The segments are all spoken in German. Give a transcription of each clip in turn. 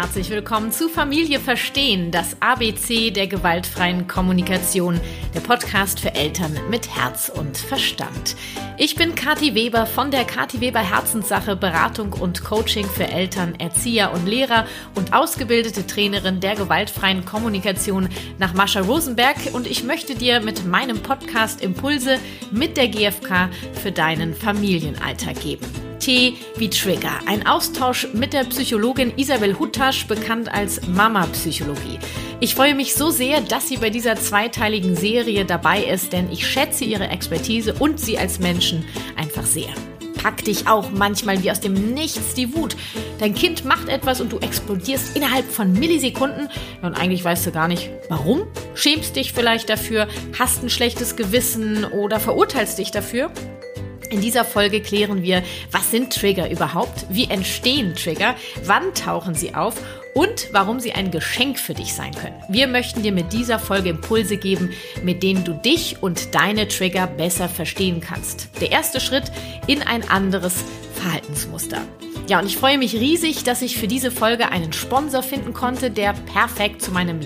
herzlich willkommen zu Familie Verstehen, das ABC der gewaltfreien Kommunikation, der Podcast für Eltern mit Herz und Verstand. Ich bin Kathi Weber von der Kathi Weber Herzenssache Beratung und Coaching für Eltern, Erzieher und Lehrer und ausgebildete Trainerin der gewaltfreien Kommunikation nach Mascha Rosenberg und ich möchte dir mit meinem Podcast Impulse mit der GfK für deinen Familienalltag geben. T wie Trigger. Ein Austausch mit der Psychologin Isabel Huttasch, bekannt als Mama Psychologie. Ich freue mich so sehr, dass sie bei dieser zweiteiligen Serie dabei ist, denn ich schätze ihre Expertise und sie als Menschen einfach sehr. Pack dich auch manchmal wie aus dem Nichts die Wut. Dein Kind macht etwas und du explodierst innerhalb von Millisekunden. Und eigentlich weißt du gar nicht, warum. Schämst dich vielleicht dafür, hast ein schlechtes Gewissen oder verurteilst dich dafür. In dieser Folge klären wir, was sind Trigger überhaupt? Wie entstehen Trigger? Wann tauchen sie auf? Und warum sie ein Geschenk für dich sein können. Wir möchten dir mit dieser Folge Impulse geben, mit denen du dich und deine Trigger besser verstehen kannst. Der erste Schritt in ein anderes Verhaltensmuster. Ja, und ich freue mich riesig, dass ich für diese Folge einen Sponsor finden konnte, der perfekt zu meinem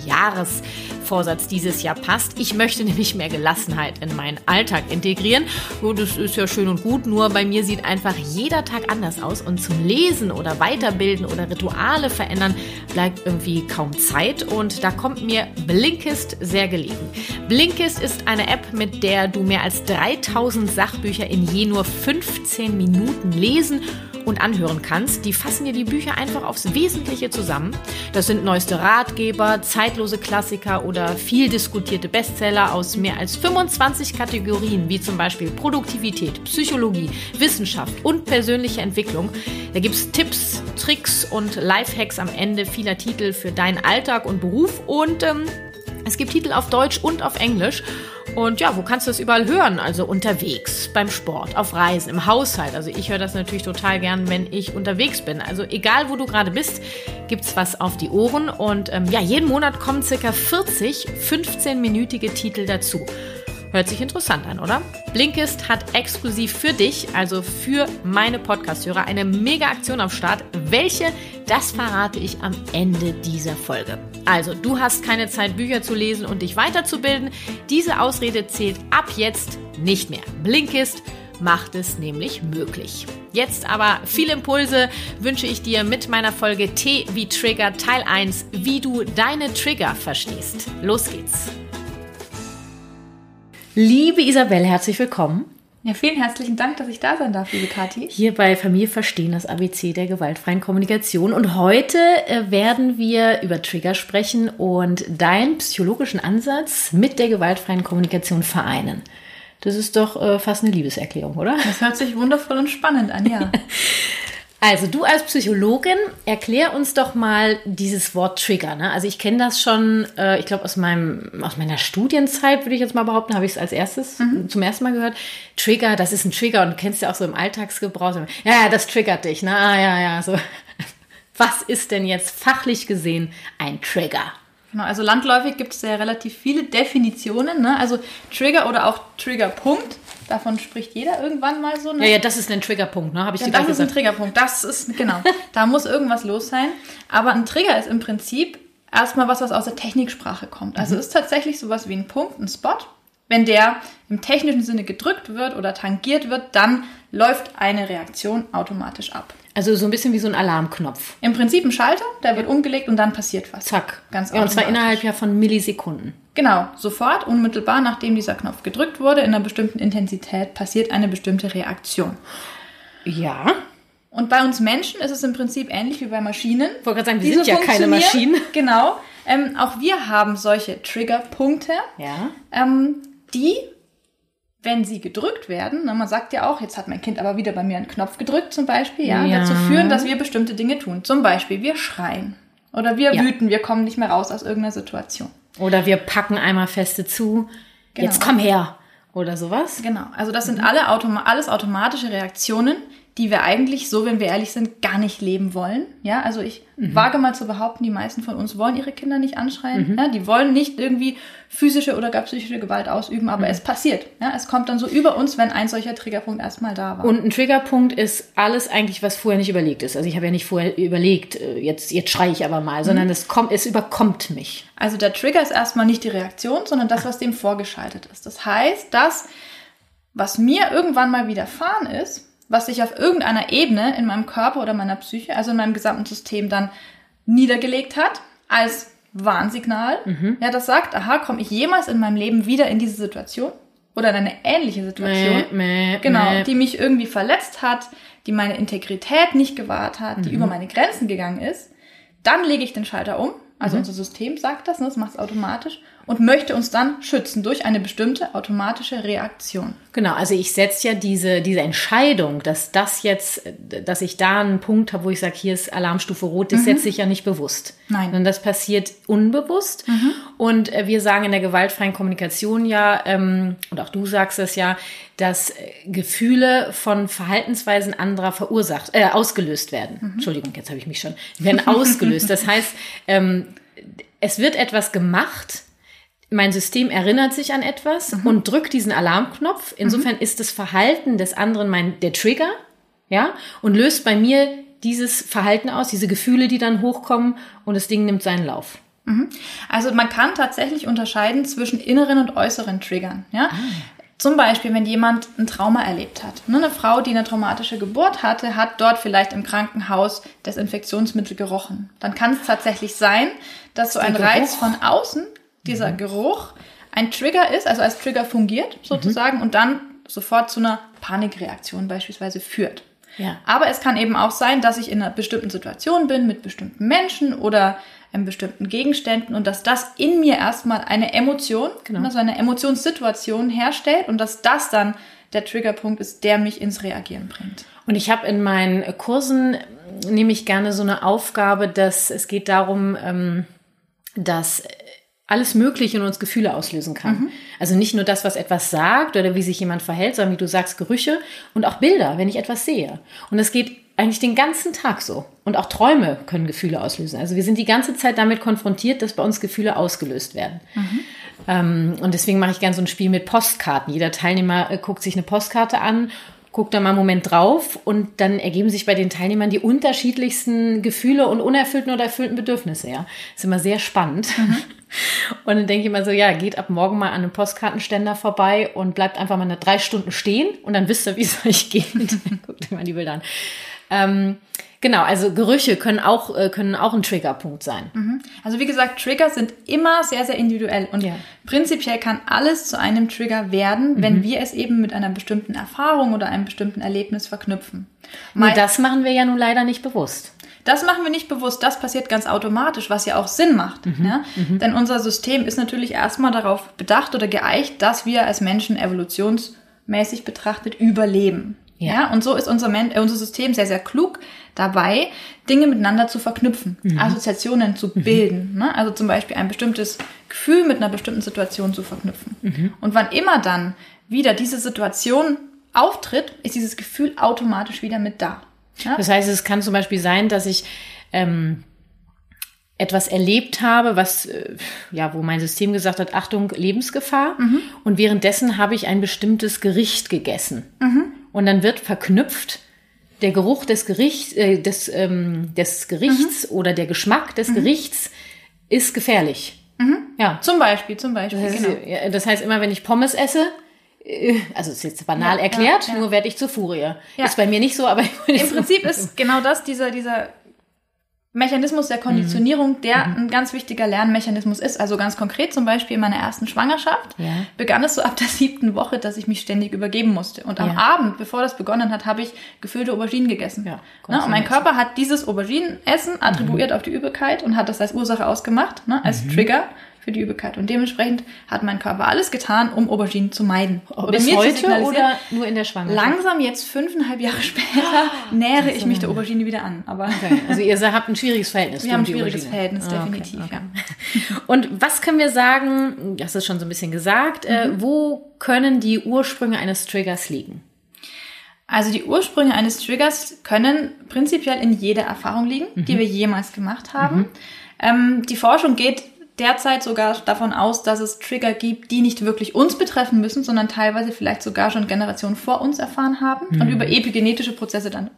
Jahresvorsatz dieses Jahr passt. Ich möchte nämlich mehr Gelassenheit in meinen Alltag integrieren. Und das ist ja schön und gut, nur bei mir sieht einfach jeder Tag anders aus und zum Lesen oder Weiterbilden oder Rituale verändern bleibt irgendwie kaum Zeit und da kommt mir Blinkist sehr gelegen. Blinkist ist eine App, mit der du mehr als 3000 Sachbücher in je nur 15 Minuten lesen und anhören kannst. Die fassen dir die Bücher einfach aufs Wesentliche zusammen. Das sind neueste Ratgeber, zeitlose Klassiker oder viel diskutierte Bestseller aus mehr als 25 Kategorien, wie zum Beispiel Produktivität, Psychologie, Wissenschaft und persönliche Entwicklung. Da gibt es Tipps, Tricks und Lifehacks am Ende vieler Titel für deinen Alltag und Beruf und ähm, es gibt Titel auf Deutsch und auf Englisch. Und ja, wo kannst du das überall hören? Also unterwegs, beim Sport, auf Reisen, im Haushalt. Also ich höre das natürlich total gern, wenn ich unterwegs bin. Also egal, wo du gerade bist, gibt's was auf die Ohren. Und ähm, ja, jeden Monat kommen circa 40 15-minütige Titel dazu. Hört sich interessant an, oder? Blinkist hat exklusiv für dich, also für meine Podcast-Hörer, eine Mega-Aktion am Start. Welche, das verrate ich am Ende dieser Folge. Also, du hast keine Zeit, Bücher zu lesen und dich weiterzubilden. Diese Ausrede zählt ab jetzt nicht mehr. Blinkist macht es nämlich möglich. Jetzt aber viele Impulse wünsche ich dir mit meiner Folge T wie Trigger Teil 1, wie du deine Trigger verstehst. Los geht's! Liebe Isabel, herzlich willkommen. Ja, vielen herzlichen Dank, dass ich da sein darf, liebe Kathi. Hier bei Familie Verstehen, das ABC der gewaltfreien Kommunikation. Und heute äh, werden wir über Trigger sprechen und deinen psychologischen Ansatz mit der gewaltfreien Kommunikation vereinen. Das ist doch äh, fast eine Liebeserklärung, oder? Das hört sich wundervoll und spannend an, ja. Also du als Psychologin, erklär uns doch mal dieses Wort Trigger. Ne? Also ich kenne das schon, äh, ich glaube aus meinem aus meiner Studienzeit würde ich jetzt mal behaupten, habe ich es als erstes mhm. zum ersten Mal gehört. Trigger, das ist ein Trigger und du kennst ja auch so im Alltagsgebrauch. Ja, ja, das triggert dich. Ne? Ah, ja, ja, so. Was ist denn jetzt fachlich gesehen ein Trigger? Genau, also landläufig gibt es ja relativ viele Definitionen. Ne? Also Trigger oder auch Triggerpunkt, davon spricht jeder irgendwann mal so. Ne? Ja, ja, das ist ein Triggerpunkt, ne? Habe ich ja, dir Das ist gesagt. ein Triggerpunkt, das ist, genau. da muss irgendwas los sein. Aber ein Trigger ist im Prinzip erstmal was, was aus der Techniksprache kommt. Also mhm. ist tatsächlich sowas wie ein Punkt, ein Spot. Wenn der im technischen Sinne gedrückt wird oder tangiert wird, dann läuft eine Reaktion automatisch ab. Also so ein bisschen wie so ein Alarmknopf. Im Prinzip ein Schalter, der wird umgelegt und dann passiert was. Zack. Ganz ja, und zwar innerhalb ja von Millisekunden. Genau, sofort, unmittelbar nachdem dieser Knopf gedrückt wurde, in einer bestimmten Intensität passiert eine bestimmte Reaktion. Ja. Und bei uns Menschen ist es im Prinzip ähnlich wie bei Maschinen. Ich wollte gerade sagen, wir sind ja keine Maschinen. Genau. Ähm, auch wir haben solche Triggerpunkte, ja. ähm, die wenn sie gedrückt werden, ne, man sagt ja auch, jetzt hat mein Kind aber wieder bei mir einen Knopf gedrückt zum Beispiel, ja, ja. dazu führen, dass wir bestimmte Dinge tun. Zum Beispiel, wir schreien oder wir ja. wüten, wir kommen nicht mehr raus aus irgendeiner Situation. Oder wir packen einmal feste zu, genau. jetzt komm her oder sowas. Genau, also das sind alle Autom alles automatische Reaktionen, die wir eigentlich so, wenn wir ehrlich sind, gar nicht leben wollen. Ja, also ich mhm. wage mal zu behaupten, die meisten von uns wollen ihre Kinder nicht anschreien. Mhm. Ja, die wollen nicht irgendwie physische oder gar psychische Gewalt ausüben, aber mhm. es passiert. Ja, es kommt dann so über uns, wenn ein solcher Triggerpunkt erstmal da war. Und ein Triggerpunkt ist alles eigentlich, was vorher nicht überlegt ist. Also ich habe ja nicht vorher überlegt, äh, jetzt, jetzt schreie ich aber mal, sondern mhm. es kommt, es überkommt mich. Also der Trigger ist erstmal nicht die Reaktion, sondern das, was dem vorgeschaltet ist. Das heißt, dass was mir irgendwann mal widerfahren ist, was sich auf irgendeiner Ebene in meinem Körper oder meiner Psyche, also in meinem gesamten System dann niedergelegt hat, als Warnsignal, mhm. ja, das sagt, aha, komme ich jemals in meinem Leben wieder in diese Situation oder in eine ähnliche Situation, mäh, mäh, genau, mäh. die mich irgendwie verletzt hat, die meine Integrität nicht gewahrt hat, mhm. die über meine Grenzen gegangen ist, dann lege ich den Schalter um. Also mhm. unser System sagt das, ne, das macht es automatisch und möchte uns dann schützen durch eine bestimmte automatische Reaktion. Genau, also ich setze ja diese, diese Entscheidung, dass das jetzt, dass ich da einen Punkt habe, wo ich sage, hier ist Alarmstufe Rot, das mhm. setze ich ja nicht bewusst. Nein. Sondern das passiert unbewusst. Mhm. Und äh, wir sagen in der gewaltfreien Kommunikation ja, ähm, und auch du sagst es ja, dass äh, Gefühle von Verhaltensweisen anderer verursacht, äh, ausgelöst werden. Mhm. Entschuldigung, jetzt habe ich mich schon, werden ausgelöst. Das heißt, ähm, es wird etwas gemacht, mein System erinnert sich an etwas mhm. und drückt diesen Alarmknopf. Insofern mhm. ist das Verhalten des anderen mein, der Trigger, ja, und löst bei mir dieses Verhalten aus, diese Gefühle, die dann hochkommen und das Ding nimmt seinen Lauf. Mhm. Also man kann tatsächlich unterscheiden zwischen inneren und äußeren Triggern, ja. Ah. Zum Beispiel, wenn jemand ein Trauma erlebt hat. Ne, eine Frau, die eine traumatische Geburt hatte, hat dort vielleicht im Krankenhaus Desinfektionsmittel gerochen. Dann kann es tatsächlich sein, dass so ein Reiz von außen dieser mhm. Geruch ein Trigger ist, also als Trigger fungiert sozusagen mhm. und dann sofort zu einer Panikreaktion beispielsweise führt. Ja. Aber es kann eben auch sein, dass ich in einer bestimmten Situation bin mit bestimmten Menschen oder in bestimmten Gegenständen und dass das in mir erstmal eine Emotion, genau. also eine Emotionssituation herstellt und dass das dann der Triggerpunkt ist, der mich ins Reagieren bringt. Und ich habe in meinen Kursen nehme ich gerne so eine Aufgabe, dass es geht darum, ähm, dass alles Mögliche in uns Gefühle auslösen kann. Mhm. Also nicht nur das, was etwas sagt oder wie sich jemand verhält, sondern wie du sagst, Gerüche und auch Bilder, wenn ich etwas sehe. Und es geht eigentlich den ganzen Tag so. Und auch Träume können Gefühle auslösen. Also wir sind die ganze Zeit damit konfrontiert, dass bei uns Gefühle ausgelöst werden. Mhm. Ähm, und deswegen mache ich gerne so ein Spiel mit Postkarten. Jeder Teilnehmer äh, guckt sich eine Postkarte an guckt da mal einen Moment drauf und dann ergeben sich bei den Teilnehmern die unterschiedlichsten Gefühle und unerfüllten oder erfüllten Bedürfnisse. Ja, ist immer sehr spannend. Mhm. Und dann denke ich immer so, ja, geht ab morgen mal an einem Postkartenständer vorbei und bleibt einfach mal eine drei Stunden stehen und dann wisst ihr, wie es euch geht. Guckt euch mal die Bilder an. Ähm, Genau, also Gerüche können auch, äh, können auch ein Triggerpunkt sein. Mhm. Also wie gesagt, Trigger sind immer sehr, sehr individuell und ja. prinzipiell kann alles zu einem Trigger werden, mhm. wenn wir es eben mit einer bestimmten Erfahrung oder einem bestimmten Erlebnis verknüpfen. Nur das machen wir ja nun leider nicht bewusst. Das machen wir nicht bewusst, das passiert ganz automatisch, was ja auch Sinn macht. Mhm. Ja? Mhm. Denn unser System ist natürlich erstmal darauf bedacht oder geeicht, dass wir als Menschen evolutionsmäßig betrachtet überleben. Ja. ja. und so ist unser, Men äh, unser System sehr, sehr klug dabei, Dinge miteinander zu verknüpfen, mhm. Assoziationen zu mhm. bilden. Ne? Also zum Beispiel ein bestimmtes Gefühl mit einer bestimmten Situation zu verknüpfen. Mhm. Und wann immer dann wieder diese Situation auftritt, ist dieses Gefühl automatisch wieder mit da. Ja? Das heißt, es kann zum Beispiel sein, dass ich ähm, etwas erlebt habe, was äh, ja, wo mein System gesagt hat, Achtung, Lebensgefahr. Mhm. Und währenddessen habe ich ein bestimmtes Gericht gegessen. Und dann wird verknüpft der Geruch des Gerichts, äh, des, ähm, des Gerichts mhm. oder der Geschmack des mhm. Gerichts ist gefährlich. Mhm. Ja. Zum Beispiel, zum Beispiel. Das heißt, genau. das heißt, immer wenn ich Pommes esse, äh, also ist jetzt banal ja, erklärt, ja, ja. nur werde ich zur Furie. Ist bei mir nicht so, aber im Prinzip ist genau das dieser dieser Mechanismus der Konditionierung, mhm. der mhm. ein ganz wichtiger Lernmechanismus ist. Also ganz konkret zum Beispiel in meiner ersten Schwangerschaft ja. begann es so ab der siebten Woche, dass ich mich ständig übergeben musste. Und am ja. Abend, bevor das begonnen hat, habe ich gefüllte Auberginen gegessen. Ja, ne? Und mein Körper hat dieses Auberginenessen attribuiert mhm. auf die Übelkeit und hat das als Ursache ausgemacht, ne? als mhm. Trigger für die Übelkeit. Und dementsprechend hat mein Körper alles getan, um Auberginen zu meiden. Oder Bis heute oder nur in der Schwangerschaft? Langsam, jetzt fünfeinhalb Jahre später, ah, nähere ich mich der Aubergine wieder an. Aber okay. Also ihr habt ein schwieriges Verhältnis. Wir haben ein schwieriges Verhältnis, ah, definitiv, okay, okay. ja. Und was können wir sagen, das ist schon so ein bisschen gesagt, äh, mhm. äh, wo können die Ursprünge eines Triggers liegen? Also die Ursprünge eines Triggers können prinzipiell in jeder Erfahrung liegen, mhm. die wir jemals gemacht haben. Mhm. Ähm, die Forschung geht derzeit sogar davon aus, dass es Trigger gibt, die nicht wirklich uns betreffen müssen, sondern teilweise vielleicht sogar schon Generationen vor uns erfahren haben mhm. und über epigenetische Prozesse dann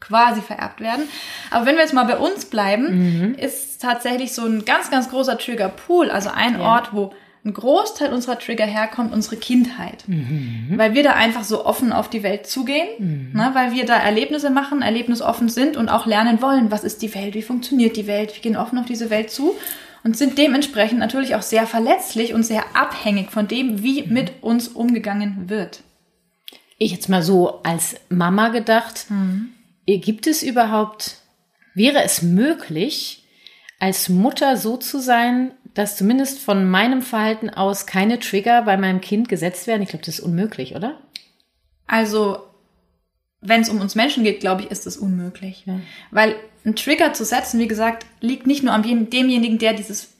quasi vererbt werden. Aber wenn wir jetzt mal bei uns bleiben, mhm. ist tatsächlich so ein ganz, ganz großer Trigger-Pool, also ein ja. Ort, wo ein Großteil unserer Trigger herkommt, unsere Kindheit. Mhm. Weil wir da einfach so offen auf die Welt zugehen, mhm. ne, weil wir da Erlebnisse machen, erlebnisoffen sind und auch lernen wollen, was ist die Welt, wie funktioniert die Welt, wir gehen offen auf diese Welt zu und sind dementsprechend natürlich auch sehr verletzlich und sehr abhängig von dem, wie mhm. mit uns umgegangen wird. Ich jetzt mal so als Mama gedacht, mhm. gibt es überhaupt, wäre es möglich, als Mutter so zu sein, dass zumindest von meinem Verhalten aus keine Trigger bei meinem Kind gesetzt werden? Ich glaube, das ist unmöglich, oder? Also, wenn es um uns Menschen geht, glaube ich, ist das unmöglich. Ja. Weil ein Trigger zu setzen, wie gesagt, liegt nicht nur an demjenigen, der dieses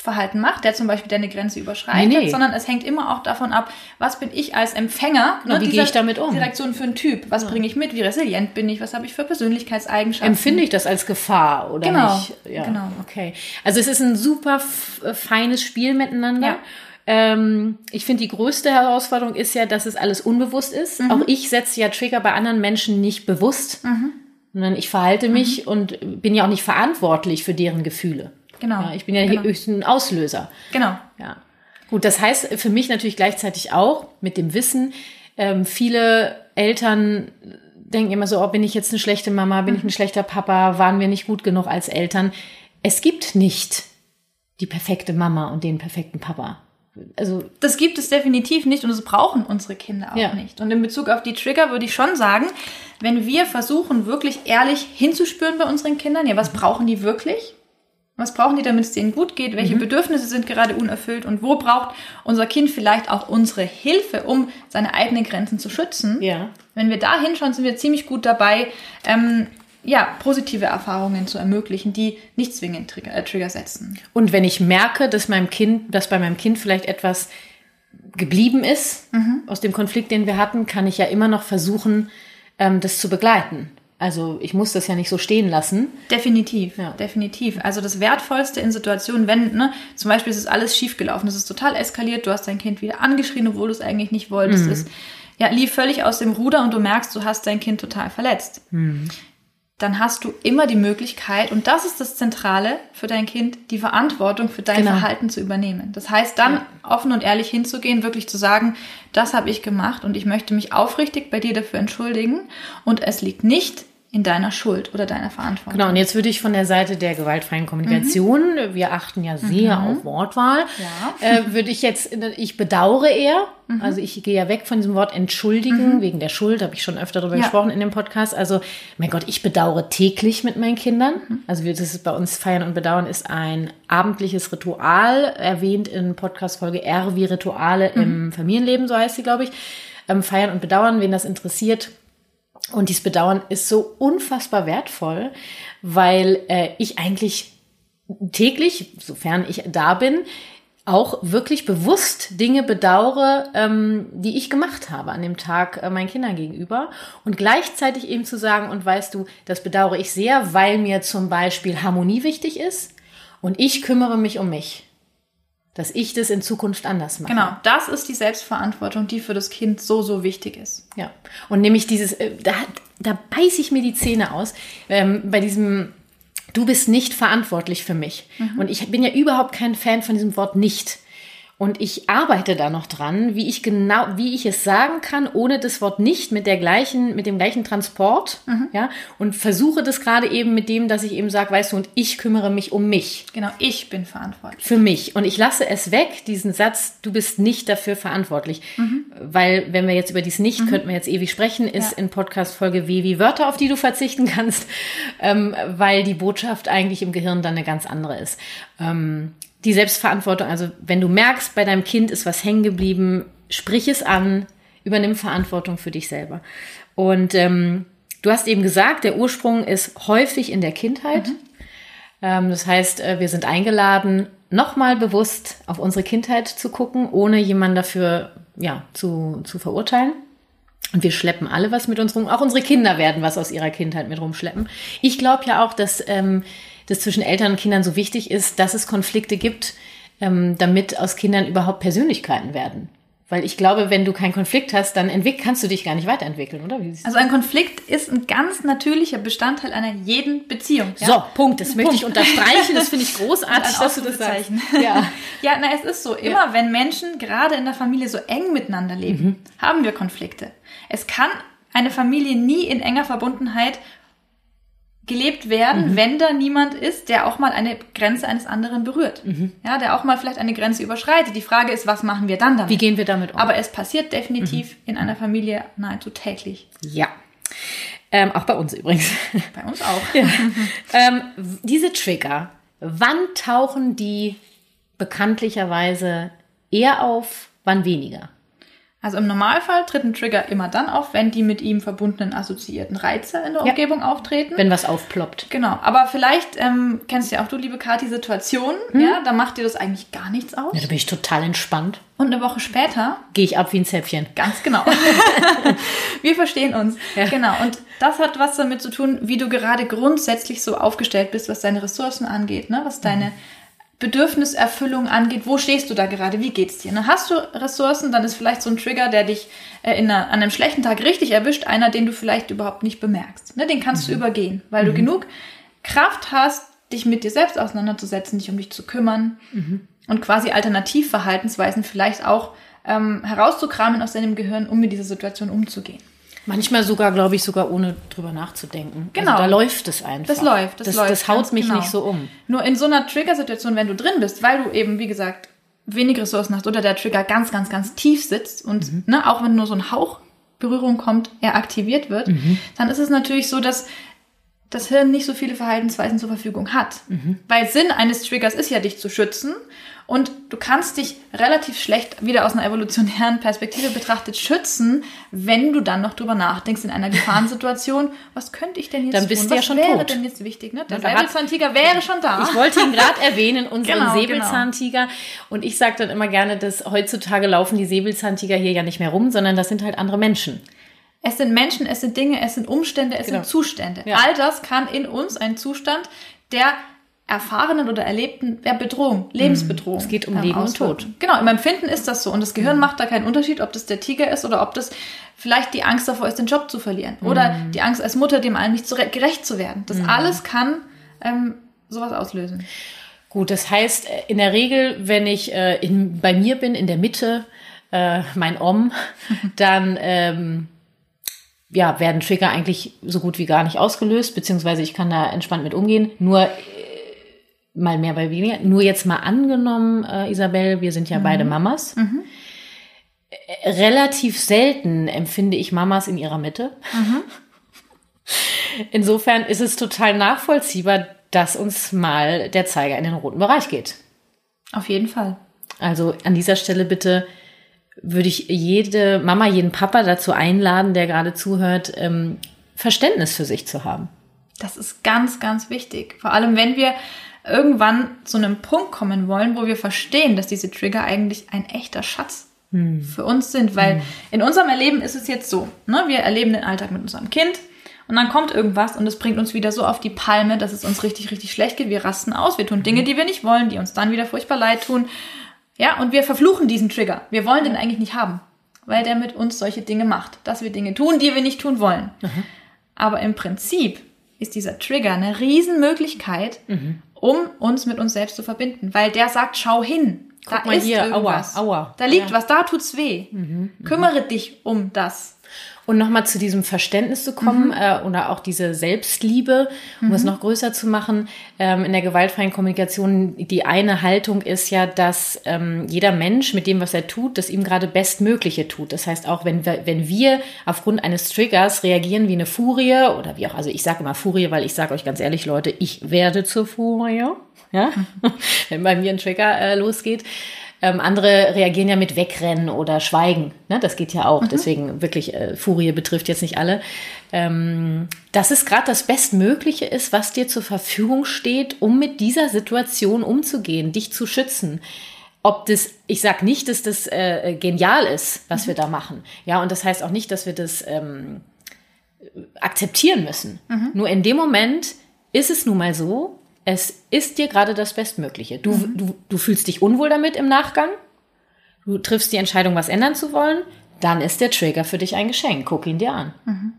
Verhalten macht, der zum Beispiel deine Grenze überschreitet, nee, nee. sondern es hängt immer auch davon ab, was bin ich als Empfänger, genau, ne, wie gehe ich damit um? Direktion für einen Typ, was ja. bringe ich mit, wie resilient bin ich, was habe ich für Persönlichkeitseigenschaften? Empfinde ich das als Gefahr oder genau, nicht? Ja, genau. Okay, also es ist ein super feines Spiel miteinander. Ja. Ähm, ich finde, die größte Herausforderung ist ja, dass es alles unbewusst ist. Mhm. Auch ich setze ja Trigger bei anderen Menschen nicht bewusst. Mhm sondern ich verhalte mich mhm. und bin ja auch nicht verantwortlich für deren Gefühle. Genau. Ja, ich bin ja genau. hier höchstens ein Auslöser. Genau. Ja. Gut, das heißt für mich natürlich gleichzeitig auch mit dem Wissen, ähm, viele Eltern denken immer so, oh, bin ich jetzt eine schlechte Mama, bin mhm. ich ein schlechter Papa, waren wir nicht gut genug als Eltern. Es gibt nicht die perfekte Mama und den perfekten Papa. Also das gibt es definitiv nicht und das brauchen unsere Kinder auch ja. nicht. Und in Bezug auf die Trigger würde ich schon sagen, wenn wir versuchen, wirklich ehrlich hinzuspüren bei unseren Kindern, ja, was brauchen die wirklich? Was brauchen die, damit es denen gut geht? Welche mhm. Bedürfnisse sind gerade unerfüllt? Und wo braucht unser Kind vielleicht auch unsere Hilfe, um seine eigenen Grenzen zu schützen? Ja. Wenn wir da hinschauen, sind wir ziemlich gut dabei, ähm, ja, positive Erfahrungen zu ermöglichen, die nicht zwingend Trigger, äh, Trigger setzen. Und wenn ich merke, dass meinem Kind, dass bei meinem Kind vielleicht etwas geblieben ist mhm. aus dem Konflikt, den wir hatten, kann ich ja immer noch versuchen, ähm, das zu begleiten. Also ich muss das ja nicht so stehen lassen. Definitiv, ja. definitiv. Also das Wertvollste in Situationen, wenn, ne, zum Beispiel ist es alles schiefgelaufen, es ist total eskaliert, du hast dein Kind wieder angeschrien, obwohl du es eigentlich nicht wolltest, mhm. es ja, lief völlig aus dem Ruder und du merkst, du hast dein Kind total verletzt. Mhm dann hast du immer die Möglichkeit, und das ist das Zentrale für dein Kind, die Verantwortung für dein genau. Verhalten zu übernehmen. Das heißt, dann ja. offen und ehrlich hinzugehen, wirklich zu sagen, das habe ich gemacht und ich möchte mich aufrichtig bei dir dafür entschuldigen. Und es liegt nicht in deiner Schuld oder deiner Verantwortung. Genau, und jetzt würde ich von der Seite der gewaltfreien Kommunikation, mhm. wir achten ja sehr mhm. auf Wortwahl, ja. äh, würde ich jetzt, ich bedauere eher, mhm. also ich gehe ja weg von diesem Wort entschuldigen, mhm. wegen der Schuld, habe ich schon öfter darüber ja. gesprochen in dem Podcast. Also, mein Gott, ich bedauere täglich mit meinen Kindern. Mhm. Also wir, das ist bei uns Feiern und Bedauern ist ein abendliches Ritual, erwähnt in Podcast-Folge R wie Rituale mhm. im Familienleben, so heißt sie, glaube ich. Ähm, Feiern und Bedauern, wen das interessiert, und dieses Bedauern ist so unfassbar wertvoll, weil äh, ich eigentlich täglich, sofern ich da bin, auch wirklich bewusst Dinge bedauere, ähm, die ich gemacht habe an dem Tag äh, meinen Kindern gegenüber. Und gleichzeitig eben zu sagen, und weißt du, das bedauere ich sehr, weil mir zum Beispiel Harmonie wichtig ist und ich kümmere mich um mich dass ich das in Zukunft anders mache. Genau, das ist die Selbstverantwortung, die für das Kind so, so wichtig ist. Ja, und nämlich dieses, äh, da, da beiße ich mir die Zähne aus, ähm, bei diesem, du bist nicht verantwortlich für mich. Mhm. Und ich bin ja überhaupt kein Fan von diesem Wort nicht. Und ich arbeite da noch dran, wie ich genau, wie ich es sagen kann, ohne das Wort nicht mit der gleichen, mit dem gleichen Transport, mhm. ja, und versuche das gerade eben mit dem, dass ich eben sage, weißt du, und ich kümmere mich um mich. Genau, ich bin verantwortlich. Für mich. Und ich lasse es weg, diesen Satz, du bist nicht dafür verantwortlich. Mhm. Weil, wenn wir jetzt über dies nicht, mhm. könnten wir jetzt ewig sprechen, ist ja. in Podcast-Folge W wie Wörter, auf die du verzichten kannst, ähm, weil die Botschaft eigentlich im Gehirn dann eine ganz andere ist. Ähm, die Selbstverantwortung, also wenn du merkst, bei deinem Kind ist was hängen geblieben, sprich es an, übernimm Verantwortung für dich selber. Und ähm, du hast eben gesagt, der Ursprung ist häufig in der Kindheit. Mhm. Ähm, das heißt, äh, wir sind eingeladen, nochmal bewusst auf unsere Kindheit zu gucken, ohne jemanden dafür ja, zu, zu verurteilen. Und wir schleppen alle was mit uns rum. Auch unsere Kinder werden was aus ihrer Kindheit mit rumschleppen. Ich glaube ja auch, dass ähm, das zwischen Eltern und Kindern so wichtig ist, dass es Konflikte gibt, ähm, damit aus Kindern überhaupt Persönlichkeiten werden. Weil ich glaube, wenn du keinen Konflikt hast, dann kannst du dich gar nicht weiterentwickeln, oder? also ein Konflikt ist ein ganz natürlicher Bestandteil einer jeden Beziehung. Ja? So, Punkt. Das möchte ich unterstreichen. Das finde ich großartig, dass du das sagst. Ja. ja, na, es ist so. Immer ja. wenn Menschen gerade in der Familie so eng miteinander leben, mhm. haben wir Konflikte. Es kann eine Familie nie in enger Verbundenheit gelebt werden, mhm. wenn da niemand ist, der auch mal eine Grenze eines anderen berührt. Mhm. Ja, der auch mal vielleicht eine Grenze überschreitet. Die Frage ist, was machen wir dann damit? Wie gehen wir damit um? Aber es passiert definitiv mhm. in einer Familie nahezu täglich. Ja. Ähm, auch bei uns übrigens. Bei uns auch. Ja. ähm, diese Trigger, wann tauchen die bekanntlicherweise eher auf, wann weniger? Also im Normalfall tritt ein Trigger immer dann auf, wenn die mit ihm verbundenen assoziierten Reize in der ja. Umgebung auftreten. Wenn was aufploppt. Genau. Aber vielleicht ähm, kennst du ja auch du, liebe Kathi, Situationen, hm. ja, da macht dir das eigentlich gar nichts aus. Ja, da bin ich total entspannt. Und eine Woche später gehe ich ab wie ein Zäpfchen. Ganz genau. Wir verstehen uns. Ja. Genau. Und das hat was damit zu tun, wie du gerade grundsätzlich so aufgestellt bist, was deine Ressourcen angeht, ne? was deine mhm Bedürfniserfüllung angeht, wo stehst du da gerade, wie geht's dir? Ne? Hast du Ressourcen, dann ist vielleicht so ein Trigger, der dich äh, in einer, an einem schlechten Tag richtig erwischt, einer, den du vielleicht überhaupt nicht bemerkst. Ne? Den kannst mhm. du übergehen, weil mhm. du genug Kraft hast, dich mit dir selbst auseinanderzusetzen, dich um dich zu kümmern mhm. und quasi Alternativverhaltensweisen vielleicht auch ähm, herauszukramen aus deinem Gehirn, um mit dieser Situation umzugehen. Manchmal sogar, glaube ich, sogar ohne drüber nachzudenken. Also genau. Also da läuft es einfach. Das läuft, das, das läuft. Das haut mich genau. nicht so um. Nur in so einer Trigger-Situation, wenn du drin bist, weil du eben, wie gesagt, wenig Ressourcen hast oder der Trigger ganz, ganz, ganz tief sitzt und mhm. ne, auch wenn nur so ein Hauch Berührung kommt, er aktiviert wird, mhm. dann ist es natürlich so, dass das Hirn nicht so viele Verhaltensweisen zur Verfügung hat. Mhm. Weil Sinn eines Triggers ist ja, dich zu schützen. Und du kannst dich relativ schlecht wieder aus einer evolutionären Perspektive betrachtet schützen, wenn du dann noch drüber nachdenkst in einer Gefahrensituation, was könnte ich denn jetzt dann bist tun? Du ja was schon wäre tot. denn jetzt wichtig? Ne? Der Säbelzahntiger wäre schon da. Ich wollte ihn gerade erwähnen, unseren genau, Säbelzahntiger. Genau. Und ich sage dann immer gerne, dass heutzutage laufen die Säbelzahntiger hier ja nicht mehr rum, sondern das sind halt andere Menschen. Es sind Menschen, es sind Dinge, es sind Umstände, es genau. sind Zustände. Ja. All das kann in uns ein Zustand der erfahrenen oder erlebten ja, Bedrohung, Lebensbedrohung. Es geht um Leben und Tod. Genau, im Empfinden ist das so. Und das Gehirn mhm. macht da keinen Unterschied, ob das der Tiger ist oder ob das vielleicht die Angst davor ist, den Job zu verlieren. Oder mhm. die Angst als Mutter, dem allen nicht gerecht zu werden. Das mhm. alles kann ähm, sowas auslösen. Gut, das heißt, äh, in der Regel, wenn ich äh, in, bei mir bin, in der Mitte, äh, mein Om, dann ähm, ja, werden Trigger eigentlich so gut wie gar nicht ausgelöst, beziehungsweise ich kann da entspannt mit umgehen. Nur mal mehr, bei weniger. Nur jetzt mal angenommen, äh, Isabel, wir sind ja mhm. beide Mamas. Mhm. Äh, relativ selten empfinde ich Mamas in ihrer Mitte. Mhm. Insofern ist es total nachvollziehbar, dass uns mal der Zeiger in den roten Bereich geht. Auf jeden Fall. Also an dieser Stelle bitte würde ich jede Mama, jeden Papa dazu einladen, der gerade zuhört, ähm, Verständnis für sich zu haben. Das ist ganz, ganz wichtig. Vor allem, wenn wir irgendwann zu einem Punkt kommen wollen, wo wir verstehen, dass diese Trigger eigentlich ein echter Schatz hm. für uns sind. Weil hm. in unserem Erleben ist es jetzt so, ne? wir erleben den Alltag mit unserem Kind und dann kommt irgendwas und es bringt uns wieder so auf die Palme, dass es uns richtig, richtig schlecht geht. Wir rasten aus, wir tun Dinge, die wir nicht wollen, die uns dann wieder furchtbar leid tun. Ja, und wir verfluchen diesen Trigger. Wir wollen den eigentlich nicht haben, weil der mit uns solche Dinge macht, dass wir Dinge tun, die wir nicht tun wollen. Mhm. Aber im Prinzip ist dieser Trigger eine Riesenmöglichkeit, mhm um uns mit uns selbst zu verbinden. Weil der sagt, schau hin. Guck da ist hier, irgendwas. Aua, aua. Da liegt ja. was, da tut's weh. Mhm, Kümmere dich um das. Und nochmal zu diesem Verständnis zu kommen mhm. äh, oder auch diese Selbstliebe, um mhm. es noch größer zu machen. Ähm, in der gewaltfreien Kommunikation, die eine Haltung ist ja, dass ähm, jeder Mensch mit dem, was er tut, das ihm gerade Bestmögliche tut. Das heißt auch, wenn wir, wenn wir aufgrund eines Triggers reagieren wie eine Furie oder wie auch, also ich sage immer Furie, weil ich sage euch ganz ehrlich, Leute, ich werde zur Furie, ja, wenn bei mir ein Trigger äh, losgeht ähm, andere reagieren ja mit Wegrennen oder Schweigen. Ne? Das geht ja auch. Mhm. Deswegen wirklich, äh, Furie betrifft jetzt nicht alle. Ähm, dass es gerade das Bestmögliche ist, was dir zur Verfügung steht, um mit dieser Situation umzugehen, dich zu schützen. ob das, ich sag nicht, dass das äh, genial ist, was mhm. wir da machen. Ja, und das heißt auch nicht, dass wir das ähm, akzeptieren müssen. Mhm. Nur in dem Moment ist es nun mal so, es ist dir gerade das Bestmögliche. Du, mhm. du, du fühlst dich unwohl damit im Nachgang. Du triffst die Entscheidung, was ändern zu wollen. Dann ist der Trigger für dich ein Geschenk. Guck ihn dir an. Mhm.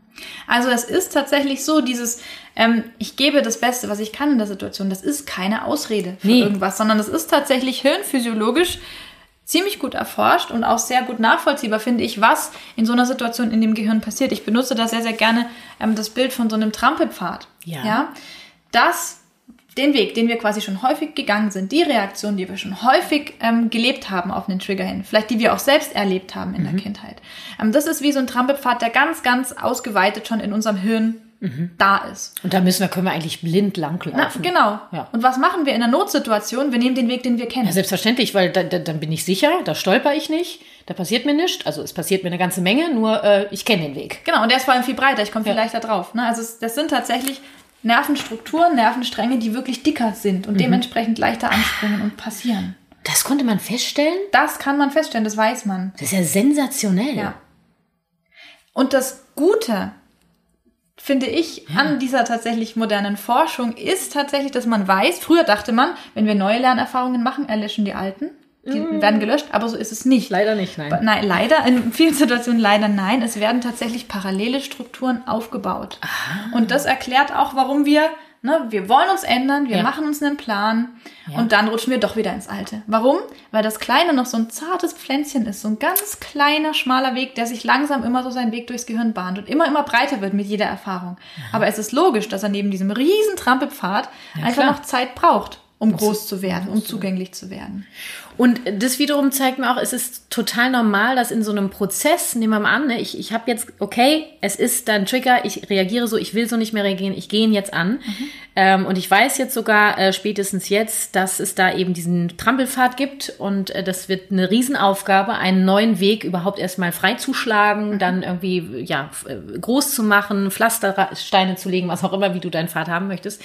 Also es ist tatsächlich so, dieses, ähm, ich gebe das Beste, was ich kann in der Situation, das ist keine Ausrede für nee. irgendwas, sondern das ist tatsächlich hirnphysiologisch ziemlich gut erforscht und auch sehr gut nachvollziehbar, finde ich, was in so einer Situation in dem Gehirn passiert. Ich benutze da sehr, sehr gerne ähm, das Bild von so einem Trampelpfad. Ja. ja. Das den Weg, den wir quasi schon häufig gegangen sind, die Reaktion, die wir schon häufig ähm, gelebt haben auf einen Trigger hin, vielleicht die wir auch selbst erlebt haben in mhm. der Kindheit. Ähm, das ist wie so ein Trampelpfad, der ganz, ganz ausgeweitet schon in unserem Hirn mhm. da ist. Und da müssen wir, können wir eigentlich blind langlaufen. Na, genau. Ja. Und was machen wir in einer Notsituation? Wir nehmen den Weg, den wir kennen. Ja, selbstverständlich, weil da, da, dann bin ich sicher, da stolper ich nicht, da passiert mir nichts. Also es passiert mir eine ganze Menge, nur äh, ich kenne den Weg. Genau, und der ist vor allem viel breiter, ich komme viel ja. leichter drauf. Ne? Also es, das sind tatsächlich Nervenstrukturen, Nervenstränge, die wirklich dicker sind und mhm. dementsprechend leichter anspringen und passieren. Das konnte man feststellen? Das kann man feststellen, das weiß man. Das ist ja sensationell. Ja. Und das Gute, finde ich, ja. an dieser tatsächlich modernen Forschung ist tatsächlich, dass man weiß, früher dachte man, wenn wir neue Lernerfahrungen machen, erlöschen die alten. Die mm. werden gelöscht, aber so ist es nicht. Leider nicht, nein. Nein, leider, in vielen Situationen leider nein. Es werden tatsächlich parallele Strukturen aufgebaut. Ah. Und das erklärt auch, warum wir, ne, wir wollen uns ändern, wir ja. machen uns einen Plan ja. und dann rutschen wir doch wieder ins Alte. Warum? Weil das Kleine noch so ein zartes Pflänzchen ist, so ein ganz kleiner, schmaler Weg, der sich langsam immer so seinen Weg durchs Gehirn bahnt und immer, immer breiter wird mit jeder Erfahrung. Ja. Aber es ist logisch, dass er neben diesem riesen Trampelpfad einfach noch Zeit braucht um groß zu werden, um zugänglich zu werden. Und das wiederum zeigt mir auch, es ist total normal, dass in so einem Prozess, nehmen wir mal an, ne, ich, ich habe jetzt, okay, es ist dann Trigger, ich reagiere so, ich will so nicht mehr reagieren, ich gehe ihn jetzt an. Mhm. Ähm, und ich weiß jetzt sogar äh, spätestens jetzt, dass es da eben diesen Trampelpfad gibt und äh, das wird eine Riesenaufgabe, einen neuen Weg überhaupt erstmal freizuschlagen, mhm. dann irgendwie ja äh, groß zu machen, Pflastersteine zu legen, was auch immer, wie du deinen Pfad haben möchtest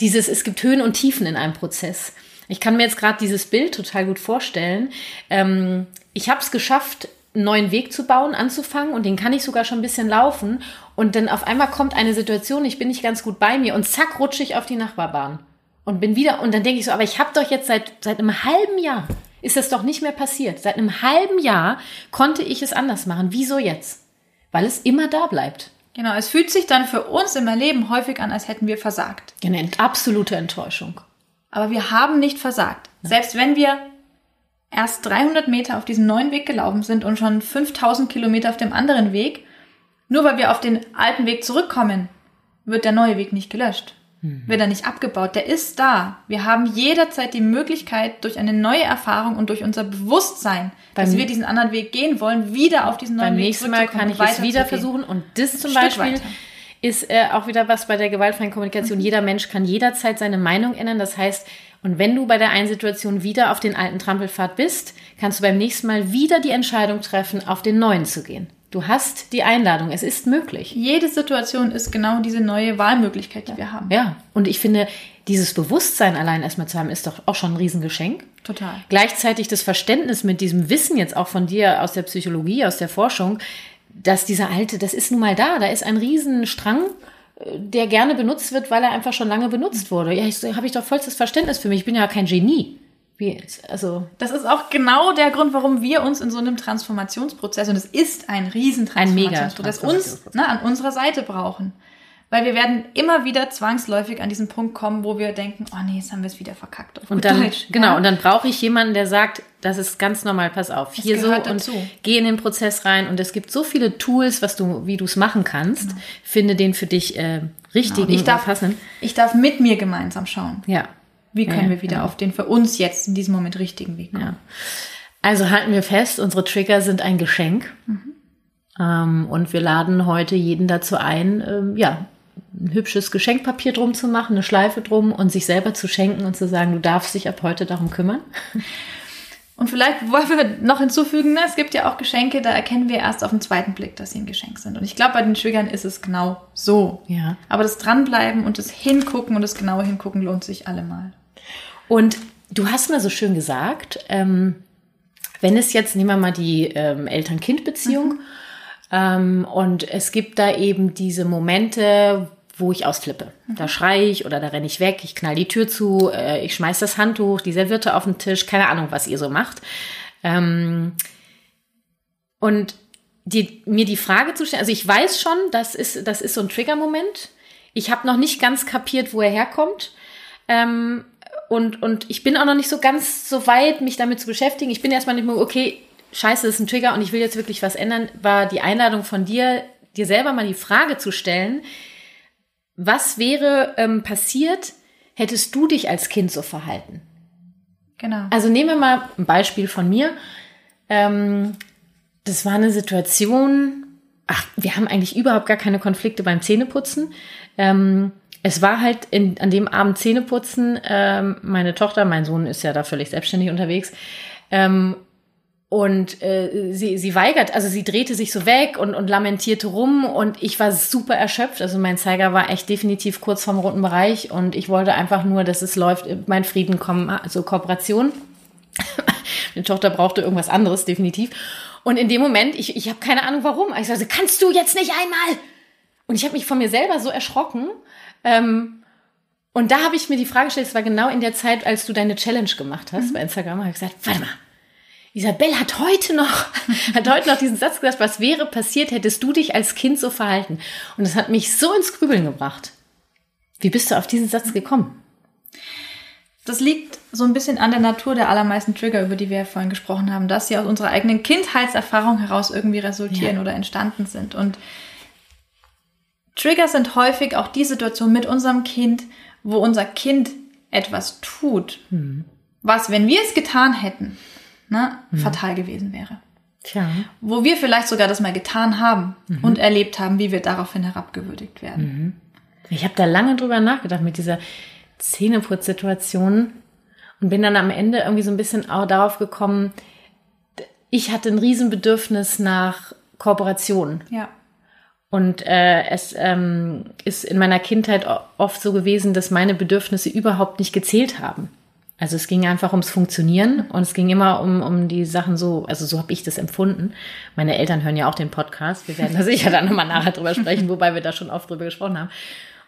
dieses, es gibt Höhen und Tiefen in einem Prozess. Ich kann mir jetzt gerade dieses Bild total gut vorstellen. Ähm, ich habe es geschafft, einen neuen Weg zu bauen, anzufangen und den kann ich sogar schon ein bisschen laufen. Und dann auf einmal kommt eine Situation, ich bin nicht ganz gut bei mir und zack, rutsche ich auf die Nachbarbahn. Und bin wieder, und dann denke ich so, aber ich habe doch jetzt seit, seit einem halben Jahr, ist das doch nicht mehr passiert. Seit einem halben Jahr konnte ich es anders machen. Wieso jetzt? Weil es immer da bleibt. Genau, es fühlt sich dann für uns im Erleben häufig an, als hätten wir versagt. Eine absolute Enttäuschung. Aber wir haben nicht versagt. Ja. Selbst wenn wir erst 300 Meter auf diesem neuen Weg gelaufen sind und schon 5000 Kilometer auf dem anderen Weg, nur weil wir auf den alten Weg zurückkommen, wird der neue Weg nicht gelöscht mhm. wird er nicht abgebaut. Der ist da. Wir haben jederzeit die Möglichkeit, durch eine neue Erfahrung und durch unser Bewusstsein, beim, dass wir diesen anderen Weg gehen wollen, wieder auf diesen neuen beim Weg nächsten Mal kann ich es wieder versuchen. Und das zum Beispiel weiter. ist äh, auch wieder was bei der gewaltfreien Kommunikation. Mhm. Jeder Mensch kann jederzeit seine Meinung ändern. Das heißt, und wenn du bei der einen Situation wieder auf den alten Trampelpfad bist, kannst du beim nächsten Mal wieder die Entscheidung treffen, auf den neuen zu gehen. Du hast die Einladung, es ist möglich. Jede Situation ist genau diese neue Wahlmöglichkeit, die ja. wir haben. Ja, und ich finde, dieses Bewusstsein allein erstmal zu haben, ist doch auch schon ein Riesengeschenk. Total. Gleichzeitig das Verständnis mit diesem Wissen jetzt auch von dir aus der Psychologie, aus der Forschung, dass dieser alte, das ist nun mal da, da ist ein Riesenstrang, äh, der gerne benutzt wird, weil er einfach schon lange benutzt wurde. Ja, ich, habe ich doch vollstes Verständnis für mich. Ich bin ja kein Genie. Wie, also das ist auch genau der Grund, warum wir uns in so einem Transformationsprozess, und es ist ein Riesentransformationsprozess, ein uns ne, an unserer Seite brauchen. Weil wir werden immer wieder zwangsläufig an diesen Punkt kommen, wo wir denken, oh nee, jetzt haben wir es wieder verkackt. und dann, Deutsch, genau, ja? und dann brauche ich jemanden, der sagt, das ist ganz normal, pass auf, hier so dazu. und geh in den Prozess rein. Und es gibt so viele Tools, was du, wie du es machen kannst. Genau. Finde den für dich äh, richtigen genau. ich darf, passenden. Ich darf mit mir gemeinsam schauen. Ja. Wie können ja, wir wieder ja. auf den für uns jetzt in diesem Moment richtigen Weg kommen? Ja. Also halten wir fest, unsere Trigger sind ein Geschenk. Mhm. Ähm, und wir laden heute jeden dazu ein, ähm, ja, ein hübsches Geschenkpapier drum zu machen, eine Schleife drum und sich selber zu schenken und zu sagen, du darfst dich ab heute darum kümmern. Und vielleicht wollen wir noch hinzufügen, ne, es gibt ja auch Geschenke, da erkennen wir erst auf den zweiten Blick, dass sie ein Geschenk sind. Und ich glaube, bei den Triggern ist es genau so. Ja. Aber das Dranbleiben und das Hingucken und das genaue Hingucken lohnt sich allemal. Und du hast mal so schön gesagt, ähm, wenn es jetzt, nehmen wir mal die ähm, Eltern-Kind-Beziehung, mhm. ähm, und es gibt da eben diese Momente, wo ich ausflippe. Mhm. Da schreie ich oder da renne ich weg, ich knall die Tür zu, äh, ich schmeiß das Handtuch, die Serviette auf den Tisch, keine Ahnung, was ihr so macht. Ähm, und die, mir die Frage zu stellen, also ich weiß schon, das ist, das ist so ein Trigger-Moment. Ich habe noch nicht ganz kapiert, wo er herkommt. Ähm, und, und ich bin auch noch nicht so ganz so weit, mich damit zu beschäftigen. Ich bin erstmal nicht mehr, okay, scheiße, das ist ein Trigger und ich will jetzt wirklich was ändern, war die Einladung von dir, dir selber mal die Frage zu stellen, was wäre ähm, passiert, hättest du dich als Kind so verhalten? Genau. Also nehmen wir mal ein Beispiel von mir. Ähm, das war eine Situation, ach, wir haben eigentlich überhaupt gar keine Konflikte beim Zähneputzen. Ähm, es war halt in, an dem Abend Zähneputzen. Ähm, meine Tochter, mein Sohn ist ja da völlig selbstständig unterwegs. Ähm, und äh, sie, sie weigert, also sie drehte sich so weg und, und lamentierte rum und ich war super erschöpft. Also mein Zeiger war echt definitiv kurz vom roten Bereich und ich wollte einfach nur, dass es läuft, mein Frieden kommen, also Kooperation. Meine Tochter brauchte irgendwas anderes, definitiv. Und in dem Moment, ich, ich habe keine Ahnung warum, ich sagte, kannst du jetzt nicht einmal? Und ich habe mich von mir selber so erschrocken. Ähm, und da habe ich mir die Frage gestellt, es war genau in der Zeit, als du deine Challenge gemacht hast mhm. bei Instagram, habe ich gesagt, warte mal, Isabel hat heute noch, hat heute noch diesen Satz gesagt, was wäre passiert, hättest du dich als Kind so verhalten? Und das hat mich so ins Grübeln gebracht. Wie bist du auf diesen Satz gekommen? Das liegt so ein bisschen an der Natur der allermeisten Trigger, über die wir ja vorhin gesprochen haben, dass sie aus unserer eigenen Kindheitserfahrung heraus irgendwie resultieren ja. oder entstanden sind. Und Trigger sind häufig auch die Situation mit unserem Kind, wo unser Kind etwas tut, mhm. was, wenn wir es getan hätten, ne, mhm. fatal gewesen wäre. Tja. Wo wir vielleicht sogar das mal getan haben mhm. und erlebt haben, wie wir daraufhin herabgewürdigt werden. Mhm. Ich habe da lange drüber nachgedacht mit dieser Zähneputzsituation und bin dann am Ende irgendwie so ein bisschen auch darauf gekommen, ich hatte ein Riesenbedürfnis nach Kooperation. Ja. Und äh, es ähm, ist in meiner Kindheit oft so gewesen, dass meine Bedürfnisse überhaupt nicht gezählt haben. Also es ging einfach ums Funktionieren und es ging immer um, um die Sachen so, also so habe ich das empfunden. Meine Eltern hören ja auch den Podcast. Wir werden da sicher dann nochmal nachher drüber sprechen, wobei wir da schon oft drüber gesprochen haben.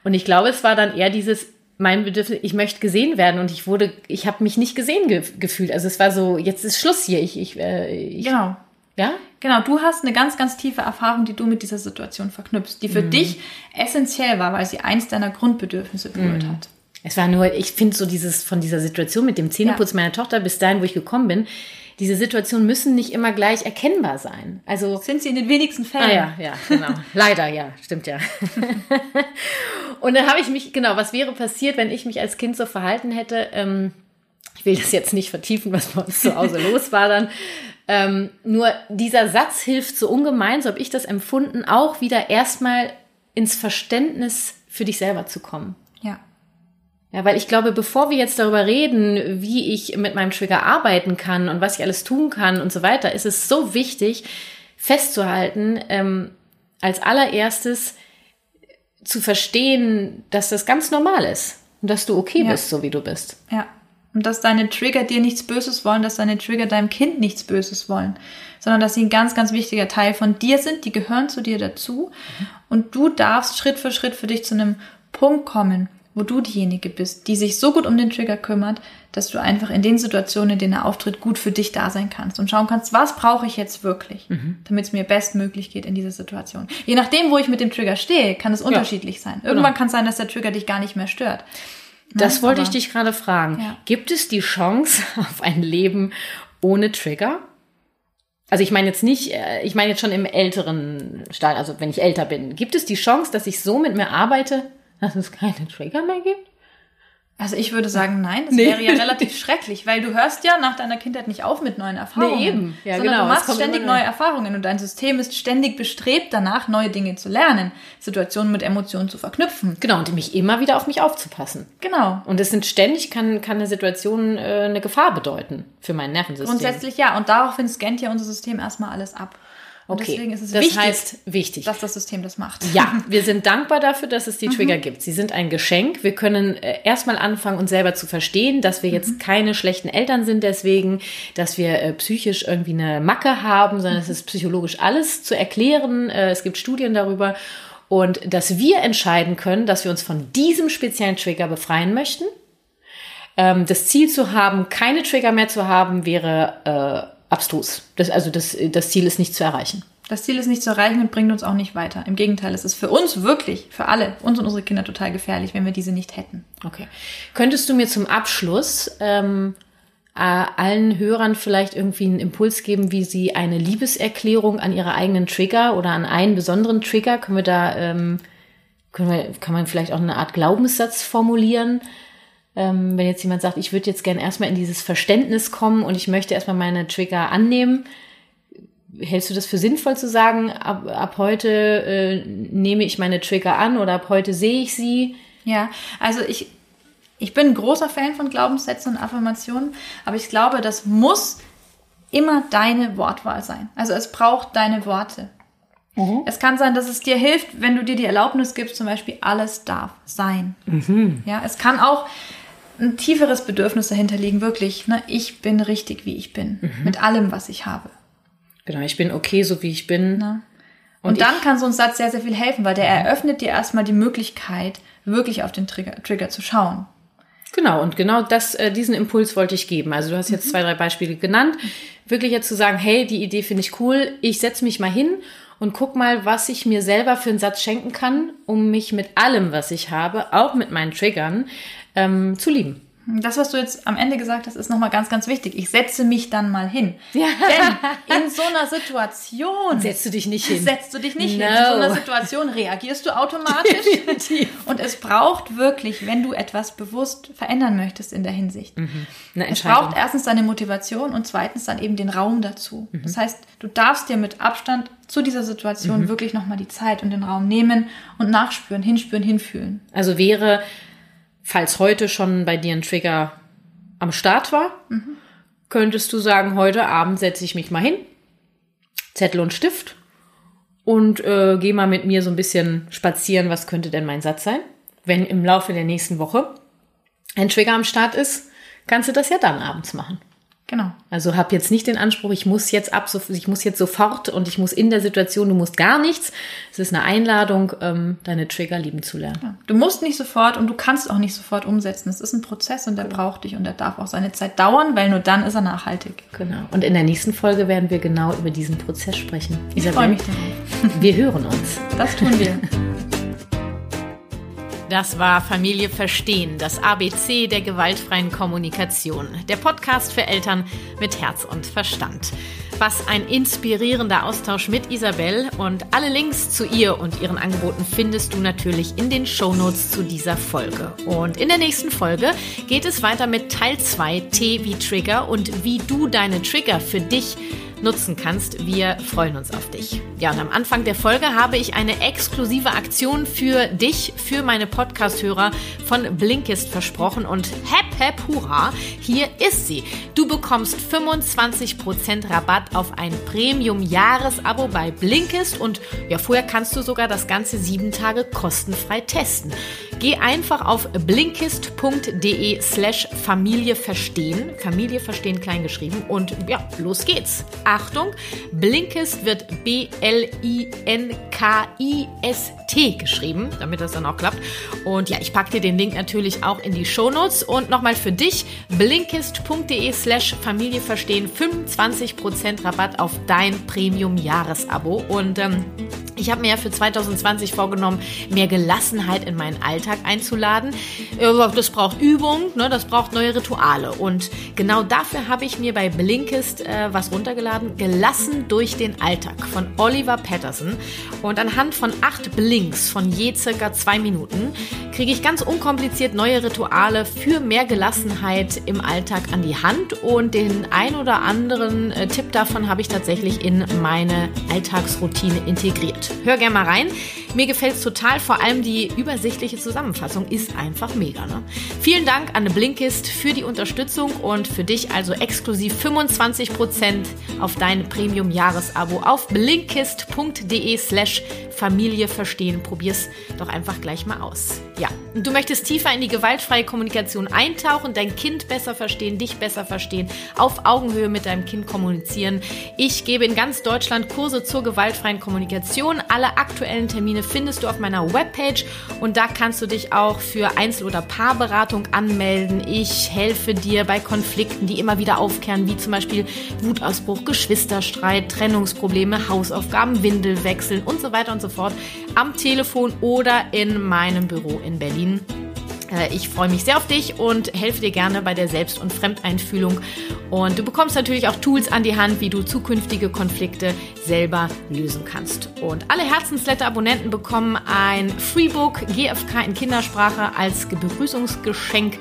Und ich glaube, es war dann eher dieses, mein Bedürfnis, ich möchte gesehen werden und ich wurde, ich habe mich nicht gesehen ge gefühlt. Also es war so, jetzt ist Schluss hier. Ich, ich, äh, ich genau. Ja? Genau, du hast eine ganz, ganz tiefe Erfahrung, die du mit dieser Situation verknüpfst, die für mhm. dich essentiell war, weil sie eins deiner Grundbedürfnisse berührt mhm. hat. Es war nur, ich finde so dieses von dieser Situation mit dem Zähneputz ja. meiner Tochter bis dahin, wo ich gekommen bin, diese Situationen müssen nicht immer gleich erkennbar sein. Also sind sie in den wenigsten Fällen. Ah ja, ja, genau. Leider, ja, stimmt ja. und dann habe ich mich, genau, was wäre passiert, wenn ich mich als Kind so verhalten hätte? Ähm, ich will das jetzt nicht vertiefen, was bei uns zu Hause los war dann. Ähm, nur dieser Satz hilft so ungemein, so habe ich das empfunden, auch wieder erstmal ins Verständnis für dich selber zu kommen. Ja. Ja, weil ich glaube, bevor wir jetzt darüber reden, wie ich mit meinem Trigger arbeiten kann und was ich alles tun kann und so weiter, ist es so wichtig, festzuhalten, ähm, als allererstes zu verstehen, dass das ganz normal ist und dass du okay ja. bist, so wie du bist. Ja. Und dass deine Trigger dir nichts Böses wollen, dass deine Trigger deinem Kind nichts Böses wollen, sondern dass sie ein ganz, ganz wichtiger Teil von dir sind, die gehören zu dir dazu. Und du darfst Schritt für Schritt für dich zu einem Punkt kommen, wo du diejenige bist, die sich so gut um den Trigger kümmert, dass du einfach in den Situationen, in denen er auftritt, gut für dich da sein kannst und schauen kannst, was brauche ich jetzt wirklich, mhm. damit es mir bestmöglich geht in dieser Situation. Je nachdem, wo ich mit dem Trigger stehe, kann es unterschiedlich ja. sein. Irgendwann genau. kann es sein, dass der Trigger dich gar nicht mehr stört. Das ne? wollte Aber, ich dich gerade fragen. Ja. Gibt es die Chance auf ein Leben ohne Trigger? Also ich meine jetzt nicht, äh, ich meine jetzt schon im älteren Stadium, also wenn ich älter bin. Gibt es die Chance, dass ich so mit mir arbeite, dass es keine Trigger mehr gibt? Also ich würde sagen, nein, das nee. wäre ja relativ schrecklich, weil du hörst ja nach deiner Kindheit nicht auf mit neuen Erfahrungen. Nee, eben. Ja, sondern genau. du machst ständig neue Erfahrungen und dein System ist ständig bestrebt danach, neue Dinge zu lernen, Situationen mit Emotionen zu verknüpfen. Genau, und mich immer wieder auf mich aufzupassen. Genau. Und es sind ständig, kann, kann eine Situation äh, eine Gefahr bedeuten für mein Nervensystem. Grundsätzlich ja, und daraufhin scannt ja unser System erstmal alles ab. Und Okay, deswegen ist es das wichtig, heißt wichtig. dass das System das macht. Ja, wir sind dankbar dafür, dass es die Trigger gibt. Sie sind ein Geschenk. Wir können äh, erstmal anfangen, uns selber zu verstehen, dass wir jetzt keine schlechten Eltern sind deswegen, dass wir äh, psychisch irgendwie eine Macke haben, sondern es ist psychologisch alles zu erklären. Äh, es gibt Studien darüber. Und dass wir entscheiden können, dass wir uns von diesem speziellen Trigger befreien möchten. Ähm, das Ziel zu haben, keine Trigger mehr zu haben, wäre äh, abstrus. Das, also das, das Ziel ist nicht zu erreichen. Das Ziel ist nicht zu erreichen und bringt uns auch nicht weiter. Im Gegenteil, es ist für uns wirklich, für alle, uns und unsere Kinder total gefährlich, wenn wir diese nicht hätten. Okay. Könntest du mir zum Abschluss ähm, äh, allen Hörern vielleicht irgendwie einen Impuls geben, wie sie eine Liebeserklärung an ihre eigenen Trigger oder an einen besonderen Trigger, können wir da, ähm, können wir, kann man vielleicht auch eine Art Glaubenssatz formulieren? Ähm, wenn jetzt jemand sagt, ich würde jetzt gerne erstmal in dieses Verständnis kommen und ich möchte erstmal meine Trigger annehmen, hältst du das für sinnvoll zu sagen, ab, ab heute äh, nehme ich meine Trigger an oder ab heute sehe ich sie? Ja, also ich, ich bin ein großer Fan von Glaubenssätzen und Affirmationen, aber ich glaube, das muss immer deine Wortwahl sein. Also es braucht deine Worte. Es kann sein, dass es dir hilft, wenn du dir die Erlaubnis gibst, zum Beispiel, alles darf sein. Ja, es kann auch ein tieferes Bedürfnis dahinter liegen, wirklich. Ne? Ich bin richtig, wie ich bin, mit allem, was ich habe. Genau, ich bin okay, so wie ich bin. Ne? Und, dann kann so ein Satz sehr, sehr viel helfen, weil der eröffnet dir erstmal die Möglichkeit, wirklich auf den Trigger, Trigger zu schauen. Genau, und genau das, äh, diesen Impuls wollte ich geben. Also du hast jetzt zwei, drei Beispiele genannt. Wirklich jetzt zu sagen, hey, die Idee finde ich cool, ich setze mich mal hin und guck mal, was ich mir selber für einen Satz schenken kann, um mich mit allem, was ich habe, auch mit meinen Triggern, ähm, zu lieben. Das, was du jetzt am Ende gesagt hast, ist nochmal ganz, ganz wichtig. Ich setze mich dann mal hin. Ja. Denn in so einer Situation Setzt du dich nicht hin. setzt du dich nicht hin. No. In so einer Situation reagierst du automatisch. Definitiv. Und es braucht wirklich, wenn du etwas bewusst verändern möchtest in der Hinsicht. Eine Es braucht erstens deine Motivation und zweitens dann eben den Raum dazu. Mhm. Das heißt, du darfst dir mit Abstand zu dieser Situation Mhm. wirklich nochmal die Zeit und den Raum nehmen und nachspüren, hinspüren, hinfühlen. Also wäre, falls heute schon bei dir ein Trigger am Start war, könntest du sagen, heute Abend setze ich mich mal hin, Zettel und Stift und äh, gehe mal mit mir so ein bisschen spazieren, was könnte denn mein Satz sein? Wenn im Laufe der nächsten Woche ein Trigger am Start ist, kannst du das ja dann abends machen. Genau. Also hab jetzt nicht den Anspruch, ich muss jetzt ab, so- ich muss jetzt sofort und ich muss in der Situation, du musst gar nichts. Es ist eine Einladung, ähm, deine Trigger lieben zu lernen. Du musst nicht sofort und du kannst auch nicht sofort umsetzen. Es ist ein Prozess und der braucht dich und der darf auch seine Zeit dauern, weil nur dann ist er nachhaltig. Genau. Und in der nächsten Folge werden wir genau über diesen Prozess sprechen. Ich freue mich darauf. Wir hören uns. Das tun wir. Das war Familie Verstehen, das ABC der gewaltfreien Kommunikation. Der Podcast für Eltern mit Herz und Verstand. Was ein inspirierender Austausch mit Isabel und alle Links zu ihr und ihren Angeboten findest du natürlich in den Shownotes zu dieser Folge. Und in der nächsten Folge geht es weiter mit Teil 2 T wie Trigger und wie du deine Trigger für dich nutzen kannst. Wir freuen uns auf dich. Ja, und am Anfang der Folge habe ich eine exklusive Aktion für dich, für meine Podcast-Hörer von Blinkist versprochen und hep, hep, hurra, hier ist sie. Du bekommst 25% Rabatt auf ein Premium-Jahresabo bei Blinkist und ja, vorher kannst du sogar das ganze sieben Tage kostenfrei testen. Geh einfach auf blinkist.de slash Familie verstehen, Familie verstehen klein geschrieben und ja, los geht's. Achtung, Blinkist wird B-L-I-N-K-I-S-T geschrieben, damit das dann auch klappt. Und ja, ich packe dir den Link natürlich auch in die Shownotes und nochmal für dich, blinkist.de slash Familie verstehen, 25% Rabatt auf dein Premium-Jahresabo und ähm, ich habe mir ja für 2020 vorgenommen, mehr Gelassenheit in meinen Alltag einzuladen. Das braucht Übung, ne, das braucht neue Rituale. Und genau dafür habe ich mir bei Blinkist äh, was runtergeladen. Gelassen durch den Alltag von Oliver Patterson. Und anhand von acht Blinks von je circa zwei Minuten kriege ich ganz unkompliziert neue Rituale für mehr Gelassenheit im Alltag an die Hand. Und den ein oder anderen äh, Tipp davon habe ich tatsächlich in meine Alltagsroutine integriert. Hör gerne mal rein. Mir gefällt es total, vor allem die übersichtliche Zusammenfassung ist einfach mega. Ne? Vielen Dank an Blinkist für die Unterstützung und für dich also exklusiv 25% auf dein Premium-Jahresabo auf blinkist.de slash Familie verstehen. Probier's doch einfach gleich mal aus. Ja, und du möchtest tiefer in die gewaltfreie Kommunikation eintauchen, dein Kind besser verstehen, dich besser verstehen, auf Augenhöhe mit deinem Kind kommunizieren. Ich gebe in ganz Deutschland Kurse zur gewaltfreien Kommunikation. Alle aktuellen Termine findest du auf meiner Webpage und da kannst du dich auch für Einzel- oder Paarberatung anmelden. Ich helfe dir bei Konflikten, die immer wieder aufkehren, wie zum Beispiel Wutausbruch, Geschwisterstreit, Trennungsprobleme, Hausaufgaben, Windelwechseln und so weiter und so fort am Telefon oder in meinem Büro in Berlin. Äh, ich freue mich sehr auf dich und helfe dir gerne bei der Selbst- und Fremdeinfühlung. Und du bekommst natürlich auch Tools an die Hand, wie du zukünftige Konflikte selber lösen kannst. Und alle Herzensletter-Abonnenten bekommen ein Freebook GFK in Kindersprache als Begrüßungsgeschenk.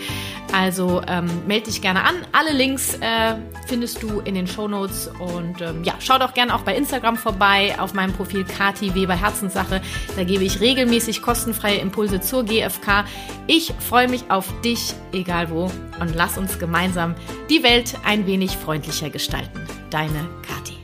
Also ähm, melde dich gerne an. Alle Links äh, findest du in den Show Notes. Und ähm, ja, schau doch gerne auch bei Instagram vorbei auf meinem Profil Kati Weber Herzenssache. Da gebe ich regelmäßig kostenfreie Impulse zur GFK. Ich freue mich auf dich, egal wo. Und lass uns gemeinsam die Welt ein wenig freundlicher gestalten. Deine Kati.